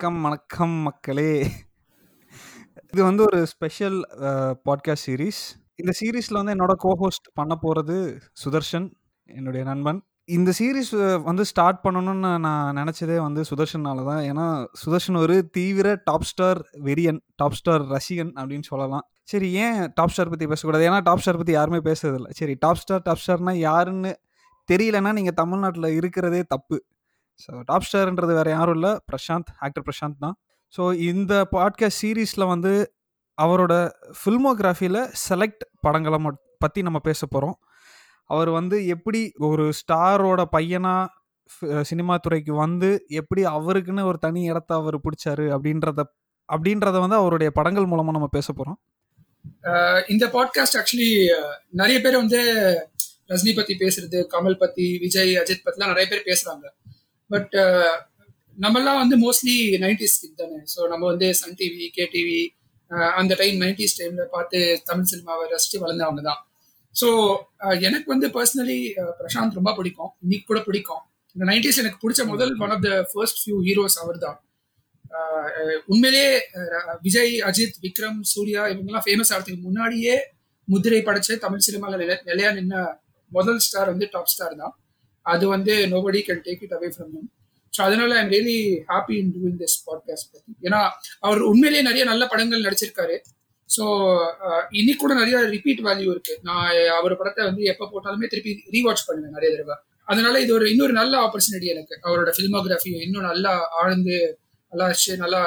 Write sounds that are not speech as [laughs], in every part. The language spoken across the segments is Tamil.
வணக்கம், வணக்கம் மக்களே! இது வந்து ஒரு ஸ்பெஷல் பாட்காஸ்ட் சீரிஸ். இந்த சீரீஸில் வந்து என்னோட கோஹோஸ்ட் பண்ண போகிறது சுதர்ஷன், என்னுடைய நண்பன். இந்த சீரீஸ் வந்து ஸ்டார்ட் பண்ணணும்னு நான் நினச்சதே வந்து சுதர்ஷனால தான். ஏன்னா, சுதர்ஷன் ஒரு தீவிர டாப் ஸ்டார் வெறியன், டாப் ஸ்டார் ரசிகன் அப்படின்னு சொல்லலாம். சரி ஏன் டாப் ஸ்டார் பற்றி பேசக்கூடாது? ஏன்னா, டாப் ஸ்டார் பற்றி யாருமே பேசுறதில்ல. சரி டாப் ஸ்டார், டாப் ஸ்டார்னா யாருன்னு தெரியலன்னா, நீங்கள் தமிழ்நாட்டில் இருக்கிறதே தப்பு. ஸோ டாப் ஸ்டார்ன்றது வேறு யாரும் இல்லை. பிரசாந்த், ஆக்டர் பிரசாந்த் தான். ஸோ இந்த பாட்காஸ்ட் சீரீஸில் வந்து அவரோட ஃபில்மோகிராஃபியில் செலக்ட் படங்களை மட் பற்றி நம்ம பேச போகிறோம் அவர் வந்து எப்படி ஒரு ஸ்டாரோட பையனாக சினிமா துறைக்கு வந்து, எப்படி அவருக்குன்னு ஒரு தனி இடத்த அவர் பிடிச்சாரு அப்படின்றத அப்படின்றத வந்து அவருடைய படங்கள் மூலமாக நம்ம பேச போகிறோம் இந்த பாட்காஸ்ட் ஆக்சுவலி நிறைய பேர் வந்து ரஜினி பற்றி பேசுறது, கமல் பற்றி விஜய், அஜித் பற்றிலாம் நிறைய பேர் பேசுகிறாங்க பட் uh, நம்மெல்லாம் வந்து மோஸ்ட்லி 90ஸ் கிட் தானே. ஸோ நம்ம வந்து சன் டிவி, கே டிவி அந்த டைம் 90ஸ் டைம்ல பார்த்து தமிழ் சினிமாவை ரசிச்சு வளர்ந்தவங்க தான். ஸோ uh, எனக்கு வந்து பர்சனலி uh, பிரசாந்த் ரொம்ப பிடிக்கும். இன்னைக்கு கூட பிடிக்கும். இந்த 90ஸ் எனக்கு பிடிச்ச முதல் one of the first few heroes அவர் தான். உண்மையிலேயே விஜய், அஜித், விக்ரம், சூர்யா இவங்கெல்லாம் ஃபேமஸ் ஆகிறதுக்கு முன்னாடியே முதிரை படைச்சு தமிழ் சினிமாவில் நிலையா நின்ன முதல் ஸ்டார் வந்து டாப் ஸ்டார் தான். அது வந்து nobody can take it away from him. So அதனால I'm really happy in doing this podcast பற்றி ஏன்னா, அவர் உண்மையிலேயே நிறைய நல்ல படங்கள் நடிச்சிருக்காரு. ஸோ அ uh, இன்னைக்கு கூட நிறைய ரிப்பீட் வேல்யூ இருக்கு. நான் அவர் படத்தை வந்து எப்போ போட்டாலுமே திருப்பி ரீவாட்ச் பண்ணுவேன் நிறைய தடவை அதனால இது ஒரு இன்னொரு நல்ல ஆப்பர்ச்சுனிட்டி எனக்கு. அவரோட ஃபிலிமோகிராஃபியும் இன்னும் நல்லா ஆழ்ந்து, நல்லா நல்லா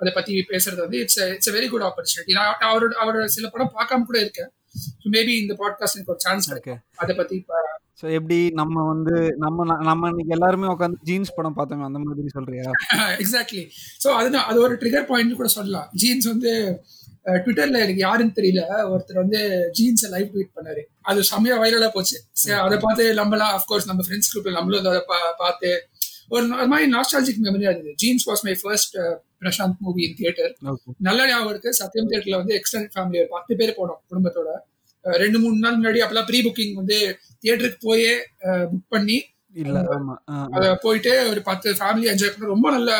அதை பத்தி பேசுறது வந்து it's it's a very good opportunity. நான் அவரோட அவரோட சில படம் பார்க்காம கூட இருக்கேன். ஸோ மேபி இந்த பாட்காஸ்ட் எனக்கு ஒரு சான்ஸ். கிடைக்கும். அத பத்தி ஸோ எப்படி நம்ம வந்து நம்ம நம்ம இன்னைக்கு எல்லாருமே உட்கார்ந்து ஜீன்ஸ் படம் பார்த்தோமே அந்த மாதிரி சொல்றியா? எக்ஸாக்ட்லி. ஸோ அதுதான் அது ஒரு ட்ரிகர் பாயிண்ட்னு கூட சொல்லலாம். ஜீன்ஸ் வந்து ட்விட்டர்ல எனக்கு யாருன்னு தெரியல. ஒருத்தர் வந்து ஜீன்ஸ லைவ் ட்வீட் பண்ணாரு. அது செம்மையா வைரலா போச்சு. அத பார்த்து நம்மலாம் ஆஃப் கோர்ஸ் நம்ம ஃபிரெண்ட்ஸ் குரூப்ல நம்மளும் அத பார்த்து ஒரு ஒரு மாரி நாஸ்டால்ஜிக் மெமரியா இருந்தது. Jeans was my first Prashanth movie in theatre. நல்ல ஞாபகம் இருக்கு. சத்யம் தியேட்டர்ல வந்து எக்ஸ்டெண்டட் ஃபேமிலி ஒரு 10 பேர் போனோம் குடும்பத்தோட. 2, 3 நாள் முன்னாடி அப்பலாம் ப்ரீ புக்கிங் வந்து தியேட்டருக்கு போயே புக் பண்ணி அத. போயிட்டு ஒரு 10 ஃபேமிலி என்ஜாய் பண்ணோம். ரொம்ப நல்ல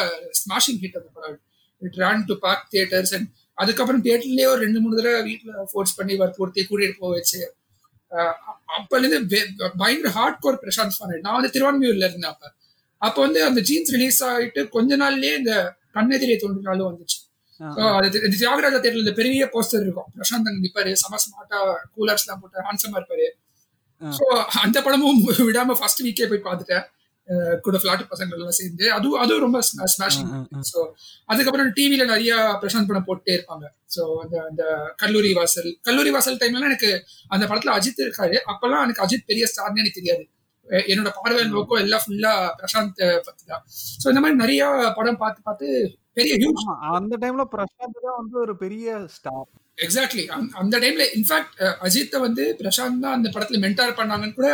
ஸ்மாஷிங் ஹிட் அந்த படம். It ran to packed theatres and அதுக்கப்புறம் தியேட்டர்லயே ஒரு 2, 3 தடவ வீட்ல ஃபோர்ஸ் பண்ணி வற்புறுத்தி கூட்டிட்டு போக வச்சு, அப்பலேருந்து பயங்கர ஹார்ட் கோர் பிரசாந்த். நான் வந்து திருவான்மியூர்ல இருந்தேன் அப்ப. அப்ப வந்து அந்த ஜீன்ஸ் ரிலீஸ் ஆயிட்டு கொஞ்ச நாள்லயே இந்த கண்ணெதிரே தோன்றினாலும் வந்துச்சு. அது தியாகராஜா தியேட்டர்ல இந்த பெரிய போஸ்டர் இருக்கும். பிரசாந்த் அங்க நிப்பாரு. செம ஸ்மார்ட்டா கூலர்ஸ்லாம் போட்டு ஹேண்ட்ஸமா இருப்பாரு. ஸோ அந்த படமும் விடாம ஃபர்ஸ்ட் வீக்கே போய் பார்த்துட்டேன். அ கூட ஃபிளாட் பசங்கள் எல்லாம் சேர்ந்து. அதுவும் அதுவும் ரொம்ப ஸ்மாஷிங். ஸோ அதுக்கப்புறம் டிவில நெறைய பிரசாந்த் படம் போட்டுட்டே இருப்பாங்க. ஸோ அந்த அந்த கல்லூரி வாசல் கல்லூரி வாசல் டைம்லலாம் எனக்கு அந்த படத்துல அஜித் இருக்காரு. அப்பலாம் எனக்கு அஜித் பெரிய ஸ்டார்னே எனக்கு தெரியாது. என்னோட பார்வை. நோக்கம் எல்லாம் ஃபுல்லா பிரசாந்த் பத்தி தான். ஸோ இந்த மாரி நெறைய படம் பார்த்து பார்த்து பெரிய ஹியூஜ். அந்த டைம்ல பிரசாந்த் தான் வந்து ஒரு பெரிய ஸ்டார். எக்ஸாக்ட்லி. அந் அந்த டைம்ல இன்ஃபாக்ட் அஜித்த வந்து பிரசாந்த் தான் அந்த படத்துல மென்டார் பண்ணாங்கன்னு கூட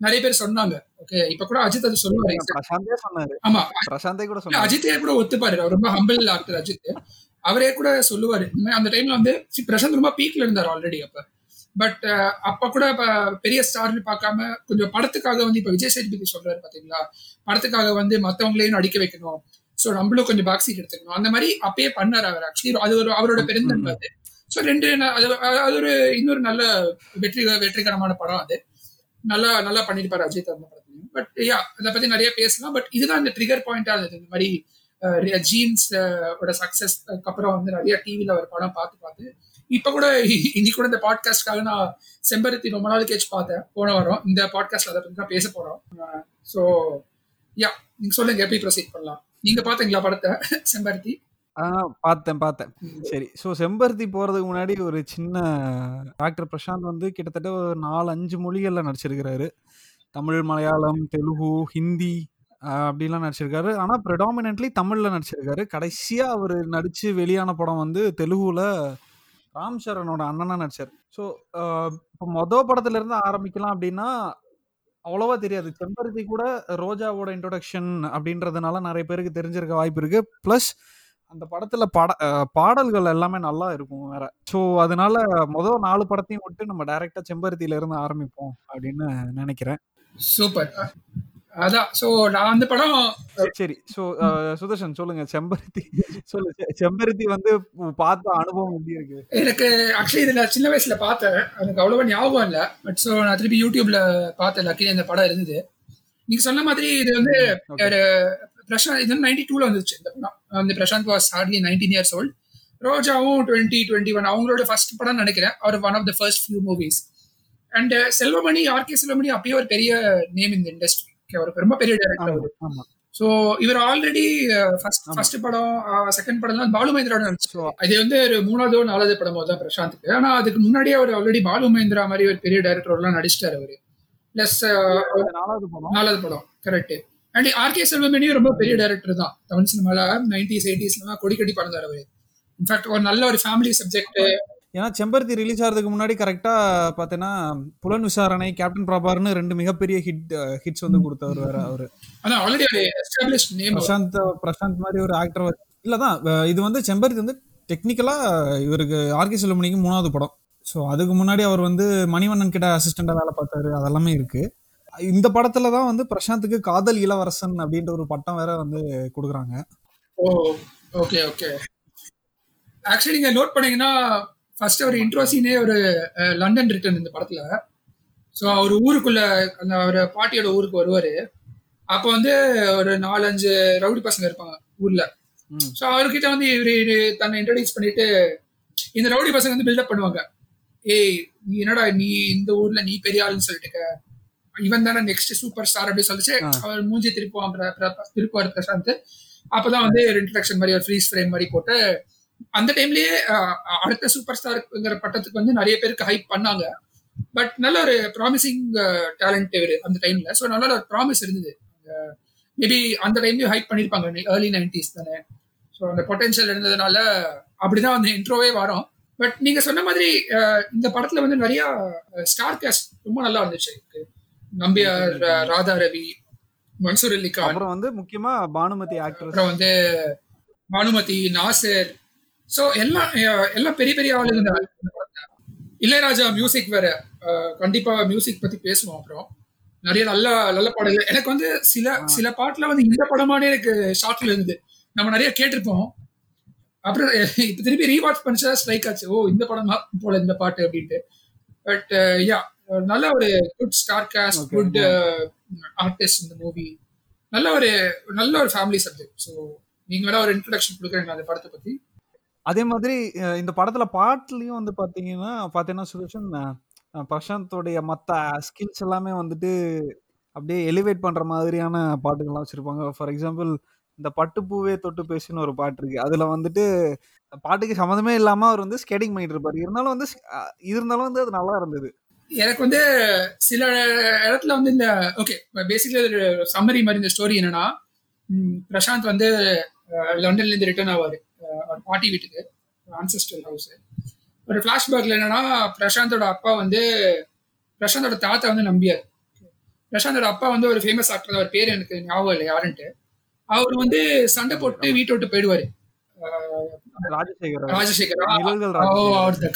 நெறைய பேர் சொன்னாங்க. ஓகே. இப்ப கூட அஜித் அது சொல்லுவாரு. ஆமா. பிரசாந்தே கூட. அஜித்தே கூட ஒத்துப்பாரு. அவர் ரொம்ப ஹம்பிள் ஆக்டர் அஜித். அவரே கூட சொல்லுவாரு. அந்த டைம்ல வந்து பிரசாந்த் ரொம்ப பீக்ல இருந்தாரு ஆல்ரெடி அப்ப. பட் uh, அப்ப கூட பெரிய ஸ்டார்னு பார்க்காம கொஞ்சம் படத்துக்காக வந்து இப்ப விஜய் சேதுபதி சொல்றாரு பாத்தீங்களா படத்துக்காக வந்து மத்தவங்களையும் நடிக்க வைக்கணும். ஸோ நம்மளும் கொஞ்சம் பேக் சீட் எடுத்துக்கணும். அந்த மாதிரி அப்பயே பண்ணாரு அவர். ஆக்சுவலி அது ஒரு அவரோட பெருந்தன்மை அது. ஸோ ரெண்டு அது அது ஒரு இன்னொரு நல்ல வெற்றி வெற்றிகரமான படம் அது. நல்லா நல்லா பண்ணிருப்பாரு அஜித் அந்த படத்துலயும். பட் யா அத பத்தி நிறைய பேசலாம். பட் இதுதான் இந்த ட்ரிகர் பாயிண்டா இருந்தது. இந்த மாதிரி ஜீன்ஸ் ஓட சக்சஸ்க்கு அப்புறம் வந்து நிறைய டிவில ஒரு படம் பார்த்து பார்த்து இப்ப கூட இன்னைக்கு கூட இந்த பாட்காஸ்ட்காக நான் செம்பருத்தி ரொம்ப நாள் கழிச்சு பார்த்தேன். போன வாரம். இந்த பாட்காஸ்ட்ல அத பத்தி தான் பேச போறோம். ஸோ யா நீங்க சொல்லுங்க எப்படி ப்ரொசீட் பண்ணலாம்? நீங்க பார்த்தீங்களா படத்த செம்பருத்தி? பார்த்தேன், பார்த்தேன். சரி. ஸோ செம்பருத்தி போறதுக்கு முன்னாடி ஒரு சின்ன ஆக்டர் பிரசாந்த் வந்து கிட்டத்தட்ட ஒரு 4, 5 மொழிகள்ல நடிச்சிருக்கிறாரு. தமிழ், மலையாளம், தெலுங்கு, ஹிந்தி அப்படிலாம் நடிச்சிருக்காரு. ஆனா பிரெடாமினன்ட்லி தமிழ்ல நடிச்சிருக்காரு. கடைசியா அவரு நடிச்சு வெளியான படம் வந்து தெலுங்குல ராம் சரணோட அண்ணனா நடிச்சார் ஸோ இப்போ மொத படத்துல இருந்து ஆரம்பிக்கலாம் அப்படின்னா, அவ்வளவா தெரியாது. செம்பருத்தி கூட ரோஜாவோட இன்ட்ரோடக்ஷன் அப்படின்றதுனால நிறைய பேருக்கு தெரிஞ்சிருக்க வாய்ப்பு இருக்கு. பிளஸ் அந்த படத்துல பட பாடல்கள் எல்லாமே நல்லா இருக்கும் வேற. ஸோ அதனால மொதல் நாலு படத்தையும் விட்டு நம்ம டைரக்டா செம்பருத்தியில இருந்து ஆரம்பிப்போம் அப்படின்னு நினைக்கிறேன் சூப்பர். அதான். சோ நான் அந்த படம் சரி. சோ சுதர்ஷன் சொல்லுங்க. செம்பருத்தி சொல்லு. செ- செம்பருத்தி வந்து பார்த்த அனுபவம் எப்படி இருக்கு? எனக்கு ஆக்சுவலி இதுல சின்ன வயசுல பார்த்தேன். எனக்கு அவ்வளவா ஞாபகம் இல்ல. பட் ஸோ நான் திருப்பி யூடியூப்ல பார்த்தேன். லக்கிலி அந்த படம் இருந்தது. நீங்க சொன்ன மாதிரி இது வந்து. ஒரு பிரசாந்த் இது நைன்டி டூல வந்துச்சு இந்த படம். அந்த Prashanth was hardly nineteen years old ரோஜாவும் twenty twenty one அவங்களோட ஃபர்ஸ்ட் படம் நினைக்கிறேன். அவர் one of the first few movies and Selvamani R K Selvamani அப்பயே ஒரு பெரிய நேம் இந்த இண்டஸ்ட்ரி அவர் ரொம்ப பெரிய டைரக்டர் ஆமா ஸோ இவர் ஆல்ரெடி ஃபர்ஸ்ட். ஃபர்ஸ்ட் படம் செகண்ட் படம்லாம் பாலு மகேந்திரோட நடிச்சு So- இது வந்து ஒரு மூணாவதோ நாலாவது படமோ தான் பிரசாந்த்க்கு. ஆனா அதுக்கு முன்னாடியே அவர் ஆல்ரெடி பாலு மகேந்திரா மாதிரி ஒரு பெரிய டைரக்டர் எல்லாம் நடிச்சிட்டாரு அவரு. பிளஸ் நாலாவது படம். நாலாவது படம் கரெக்ட் அண்ட் ஆர்கே செல்வமணியும் ரொம்ப பெரிய டைரக்டர் தான். தமிழ் சினிமால நைன்டிஸ் எயிட்டிஸ்லாம் கொடி கட்டி பறந்தார் அவரு. இன்ஃபேக்ட் ஒரு நல்ல ஒரு ஃபேமிலி சப்ஜெக்ட் ஏன்னா செம்பருத்தி ரிலீஸ் ஆகிறதுக்கு முன்னாடி கரெக்டா பார்த்தீங்கன்னா புலன் விசாரணை கேப்டன் பிரபார்னு ரெண்டு மிகப்பெரிய ஹிட் ஹிட்ஸ் வந்து கொடுத்தவர் வேற அவரு. பிரசாந்த் பிரசாந்த் மாதிரி ஒரு ஆக்டர் இல்லதான் அஹ் இது வந்து செம்பருத்தி வந்து டெக்னிக்கலா இவருக்கு ஆர்கே செல்வமணிக்கு மூணாவது படம். ஸோ அதுக்கு முன்னாடி அவர் வந்து மணிவண்ணன் கிட்ட அசிஸ்டண்டா வேலை பார்த்தாரு அதெல்லாமே இருக்கு. இந்த படத்துல தான் வந்து பிரசாந்துக்கு காதல் இளவரசன் அப்படின்ற ஒரு பட்டம் வேற வந்து கொடுக்குறாங்க. ஓ ஓகே ஓகே ஆக்சுவலி நீங்க நோட் பண்ணீங்கன்னா ஃபர்ஸ்ட் ஒரு இன்ட்ரோ சீனே ஒரு லண்டன் ரிட்டர்ன் இந்த படத்துல. ஸோ அவர் ஊருக்குள்ள அந்த ஒரு பாட்டியோட ஊருக்கு வருவாரு. அப்போ வந்து ஒரு நாலஞ்சு ரவுடி பசங்க இருப்பாங்க ஊர்ல. ஸோ அவர்கிட்ட வந்து இவரு தன்னை இன்ட்ரடியூஸ் பண்ணிட்டு இந்த ரவுடி பசங்க வந்து பில்டப் பண்ணுவாங்க. ஏய் நீ என்னடா நீ இந்த ஊர்ல நீ பெரிய ஆளுன்னு சொல்லிட்டுக்க இவன் தானே நெக்ஸ்ட் சூப்பர் ஸ்டார் அப்படின்னு சொல்லிச்சு. அவர் மூஞ்சி திருப்புவான் திருப்புவார் பிரசாந்த். அப்பதான் வந்து ஒரு இன்ட்ரடக்ஷன் மாதிரி ஒரு ஃப்ரீஸ் ஃப்ரேம் மாதிரி போட்டு அந்த டைம்லயே அடுத்த சூப்பர் ஸ்டார்ங்கிற பட்டத்துக்கு வந்து நிறைய பேருக்கு ஹைப் பண்ணாங்க. பட் நல்ல ஒரு ப்ராமிசிங் டேலண்ட் இவரு அந்த டைம்ல ஸோ நல்ல ஒரு ப்ராமிஸ் இருந்தது. மேபி அந்த டைம்லயும் ஹைப் பண்ணிருப்பாங்க. ஏர்லி நைன்டிஸ் தானே. ஸோ அந்த பொட்டன்ஷியல் இருந்ததுனால அப்படிதான் அந்த இன்ட்ரோவே வரும். பட் நீங்க சொன்ன மாதிரி இந்த படத்துல வந்து நிறைய ஸ்டார் காஸ்ட் ரொம்ப நல்லா இருந்துச்சு. நம்பியார் ராதா ரவி மன்சூர் அலி கான் அப்புறம் வந்து முக்கியமா பானுமதி ஆக்ட்ரஸ் அப்புறம் வந்து பானுமதி நாசர் சோ எல்லாம் எல்லாம் பெரிய பெரிய இந்த படத்துல. இளையராஜா மியூசிக் வேற கண்டிப்பா மியூசிக் பத்தி பேசுவோம் அப்புறம். நிறைய நல்ல நல்ல பாடல்கள். எனக்கு வந்து சில சில பாட்டுல வந்து இந்த படமானே எனக்கு ஷார்ட்ல இருந்தது. நம்ம நிறைய கேட்டிருப்போம். அப்புறம் இப்ப திருப்பி ரீவாட்ச் பண்ணிச்சா ஸ்ட்ரைக் ஆச்சு. ஓ இந்த படம் தான் போல இந்த பாட்டு அப்படின்ட்டு. பட் யா நல்ல ஒரு good star cast. Good artist இந்த மூவி நல்ல ஒரு நல்ல ஒரு ஃபேமிலி சப்ஜெக்ட் ஸோ நீங்க வேணா ஒரு இன்ட்ரடக்ஷன் கொடுக்குறீங்க அந்த படத்தை பத்தி? அதே மாதிரி இந்த படத்துல பாட்டுலயும் வந்து பாத்தீங்கன்னா பாத்தீங்கன்னா சுதர்ஷன் அஹ் பிரசாந்தோடைய மத்த ஸ்கில்ஸ் எல்லாமே வந்துட்டு அப்படியே எலிவேட் பண்ற மாதிரியான பாட்டுகள்லாம் வச்சிருப்பாங்க. ஃபார் எக்ஸாம்பிள் இந்த பட்டு பூவே தொட்டு பேசுன்னு ஒரு பாட்டு இருக்கு. அதுல வந்துட்டு பாட்டுக்கு சம்மந்தமே இல்லாம அவர் வந்து ஸ்கேட்டிங் பண்ணிட்டு இருப்பாரு. இருந்தாலும் வந்து இருந்தாலும் வந்து அது நல்லா இருந்தது. எனக்கு வந்து சில இடத்துல வந்து இந்த ஓகே பேசிக்கலி ஒரு சம்மரி மாதிரி இந்த ஸ்டோரி என்னன்னா ம், பிரசாந்த் வந்து அஹ், லண்டன்ல இருந்து ரிட்டர்ன் ஆவாரு. அவர் பாட்டி வீட்டுக்கு ஆன்செஸ்டல் ஹவுஸ் ஒரு ஃபிளாஷ்பேக்ல என்னன்னா பிரசாந்தோட அப்பா வந்து பிரசாந்தோட தாத்தா வந்து நம்பியார். பிரசாந்தோட அப்பா வந்து ஒரு ஃபேமஸ் ஆக்டர் அவர் பேர் எனக்கு ஞாபகம் இல்லை யாருன்ட்டு. அவர் வந்து சண்டை போட்டு வீட்டை விட்டு போயிடுவாரு. Rajasekhar Rajasekhar?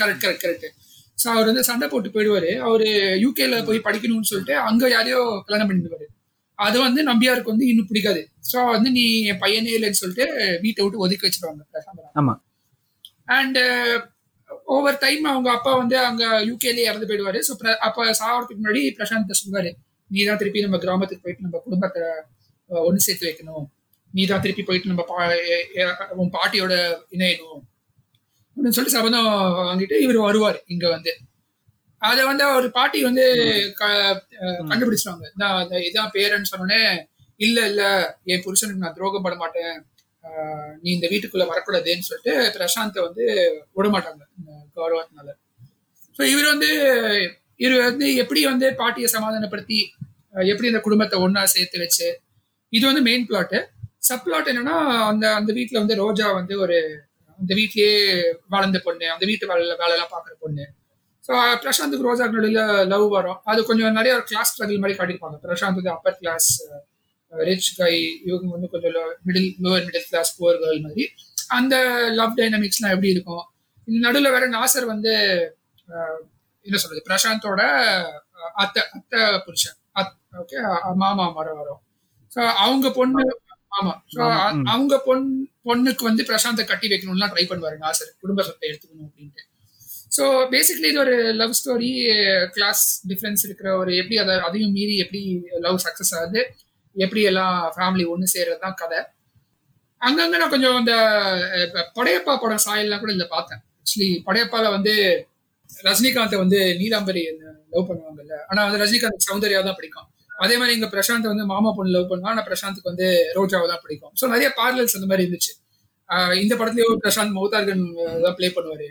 Correct correct correct so அவர் வந்து சண்டை போட்டு போயிடுவாரு. அவரு யூகேல போய் படிக்கணும்னு சொல்லிட்டு அங்க யாரையோ கல்யாணம் பண்ணிடுவாரு. அது வந்து நம்பியாருக்கு வந்து இன்னும் பிடிக்காது. ஸோ வந்து நீ என் பையனே இல்லைன்னு சொல்லிட்டு வீட்டை விட்டு ஒதுக்கி வச்சிருவாங்க ஆமா. அண்ட் ஓவர் டைம் அவங்க அப்பா வந்து அங்க யூகேலயே இறந்து போயிடுவாரு. ஸோ அப்ப சாகிறதுக்கு முன்னாடி பிரசாந்த் சொல்லுவாரு நீ தான் திருப்பி நம்ம கிராமத்துக்கு போயிட்டு நம்ம குடும்பத்தை ஒண்ணு சேர்த்து வைக்கணும். நீ தான் திருப்பி போயிட்டு நம்ம பா- உன் பாட்டியோட இணையணும். அப்படின்னு சொல்லிட்டு சபதம் வாங்கிட்டு இவர் வருவார் இங்க வந்து. அதை வந்து அவர் பாட்டி வந்து க- அஹ் கண்டுபிடிச்சிட்டாங்க. நான் இதான் பேரன்னு சொன்னோடனே இல்ல இல்ல என் புருஷனுக்கு நான் துரோகம் பட மாட்டேன். நீ இந்த வீட்டுக்குள்ள வரக்கூடாதுன்னு சொல்லிட்டு பிரசாந்தை வந்து விட மாட்டாங்க இந்த கௌரவத்தினால. ஸோ இவர் வந்து இவர் வந்து எப்படி வந்து பாட்டியை சமாதானப்படுத்தி எப்படி அந்த குடும்பத்தை ஒண்ணா சேர்த்து வச்சு இது வந்து மெயின் பிளாட்டு சப் பிளாட் என்னன்னா அந்த அந்த வீட்ல வந்து ரோஜா வந்து ஒரு அந்த வீட்லயே வளர்ந்த பொண்ணு அந்த வீட்டு வேலை வேலையெல்லாம் பாக்குற பொண்ணு. பிரசாந்துக்கு ரோஜா நடுவில் லவ் வரும். அது கொஞ்சம் நிறைய ஒரு கிளாஸ் ஸ்ட்ரகிள் மாதிரி காட்டியிருப்பாங்க. பிரசாந்த் வந்து அப்பர் கிளாஸ் ரிச் கை இவங்க வந்து கொஞ்சம் middle lower middle class poor girl மாதிரி. அந்த லவ் டைனமிக்ஸ்லாம் எப்படி இருக்கும்? இந்த நடுவில் வேற நாசர் வந்து என்ன சொல்றது பிரசாந்தோட அத்தை அத்தை புருஷன். ஓகே மாமா மரம் வரும். ஸோ அவங்க பொண்ணு ஆமா. ஸோ. அவங்க பொண் பொண்ணுக்கு வந்து பிரசாந்தை கட்டி வைக்கணும்லாம் ட்ரை பண்ணுவாரு நாசர். குடும்ப சொத்தை எடுத்துக்கணும் அப்படின்ட்டு. ஸோ பேசிக்கலி இது ஒரு லவ் ஸ்டோரி கிளாஸ் டிஃப்ரென்ஸ் இருக்கிற ஒரு எப்படி அதை அதையும் மீறி எப்படி லவ் சக்ஸஸ் ஆகுது எப்படி எல்லாம் ஃபேமிலி ஒன்று சேர்றது தான் கதை. அங்கங்க நான் கொஞ்சம் இந்த படையப்பா படம் சாயல்லாம் கூட இதில் பார்த்தேன். ஆக்சுவலி படையப்பால வந்து ரஜினிகாந்தை வந்து நீலாம்பரி லவ் பண்ணுவாங்கல்ல. ஆனா வந்து ரஜினிகாந்த் சௌந்தர்யா தான் பிடிக்கும். அதே மாதிரி இங்க பிரசாந்த் வந்து மாமா பொண்ணு லவ் பண்ணுவா ஆனால் பிரசாந்துக்கு வந்து ரோஜாவை தான் பிடிக்கும். ஸோ நிறைய பார்லல்ஸ் அந்த மாதிரி இருந்துச்சு. இந்த படத்துலயும் பிரசாந்த் மௌதார்கன் தான் ப்ளே பண்ணுவாரு.